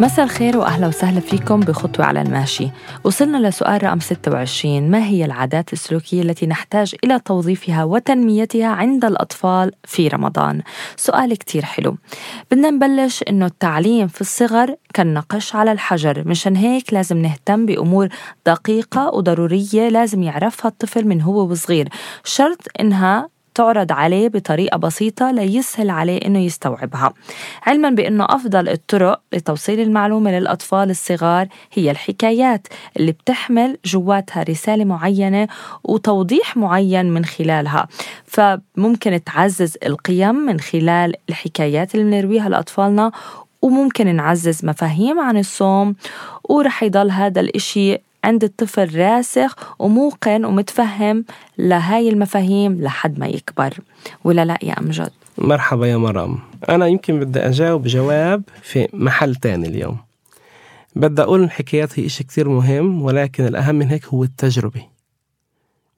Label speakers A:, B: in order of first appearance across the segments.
A: مساء الخير وأهلا وسهلا فيكم بخطوة على الماشي. وصلنا لسؤال رقم 26 ما هي العادات السلوكية التي نحتاج إلى توظيفها وتنميتها عند الأطفال في رمضان؟ سؤال كتير حلو. بدنا نبلش إنه التعليم في الصغر كالنقش على الحجر، مشان هيك لازم نهتم بأمور دقيقة وضرورية لازم يعرفها الطفل من هو وصغير، شرط إنها تعرض عليه بطريقة بسيطة ليسهل عليه إنه يستوعبها. علما بأنه أفضل الطرق لتوصيل المعلومة للأطفال الصغار هي الحكايات اللي بتحمل جواتها رسالة معينة وتوضيح معين من خلالها. فممكن تعزز القيم من خلال الحكايات اللي بنرويها لأطفالنا وممكن نعزز مفاهيم عن الصوم ورح يضل هذا الإشي عند الطفل راسخ وموقن ومتفهم لهاي المفاهيم لحد ما يكبر. ولا لا يا أمجد
B: مرحبا يا مرام. أنا يمكن بدي أجاوب جواب في محل تاني اليوم. بدي أقول الحكايات هي إشي كتير مهم ولكن الأهم من هيك هو التجربة.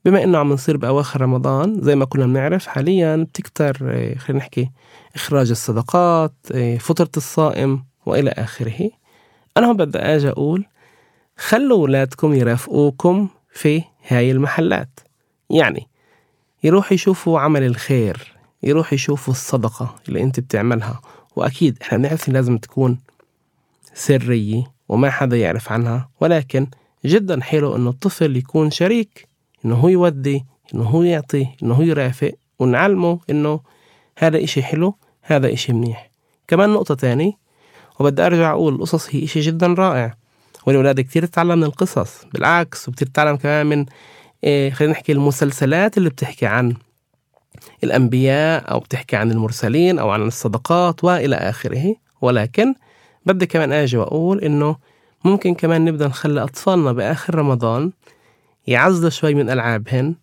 B: بما إنه عم نصير بأواخر رمضان زي ما كنا بنعرف حاليا بتكتر آه، خلينا نحكي إخراج الصدقات آه، فطرة الصائم وإلى آخره. أنا هون بدي أجي أقول خلوا أولادكم يرافقوكم في هاي المحلات. يعني يروحوا يشوفوا عمل الخير يروحوا يشوفوا الصدقة اللي انت بتعملها. وأكيد إحنا بنعرف لازم تكون سرية وما حدا يعرف عنها. ولكن جدا حلو إنه الطفل يكون شريك إنه هو يودي إنه هو يعطي إنه هو يرافق. ونعلمه إنه هذا إشي حلو هذا إشي منيح. كمان نقطة تاني وبدي أرجع أقول القصص هي إشي جدا رائع. والولاد كتير تتعلم من القصص بالعكس وبتتعلم تتعلم كمان من إيه خلينا نحكي المسلسلات اللي بتحكي عن الأنبياء أو بتحكي عن المرسلين أو عن الصدقات وإلى آخره. ولكن بدي كمان أجي وأقول إنه ممكن كمان نبدأ نخلي أطفالنا بآخر رمضان يعزلوا شوي من ألعابهن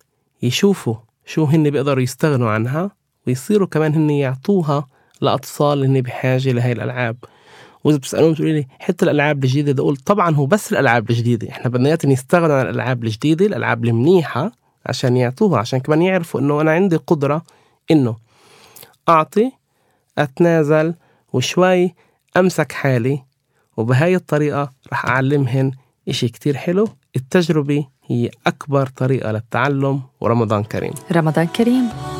B: يشوفوا شو هن بيقدروا يستغنوا عنها ويصيروا كمان هن يعطوها لأطفال هن بحاجة لهي الألعاب. وإذا بتسالوني بتقولوا لي حتى الألعاب الجديدة. بدي أقول طبعا هو بس الألعاب الجديدة. إحنا بدنا يستغنوا عن الألعاب الجديدة الألعاب المنيحة عشان يعطوها عشان كمان يعرفوا إنه أنا عندي قدرة إنه أعطي أتنازل وشوي أمسك حالي وبهاي الطريقة رح أعلمهن إشي كتير حلو. التجربة هي أكبر طريقة للتعلم. ورمضان كريم.
A: رمضان كريم.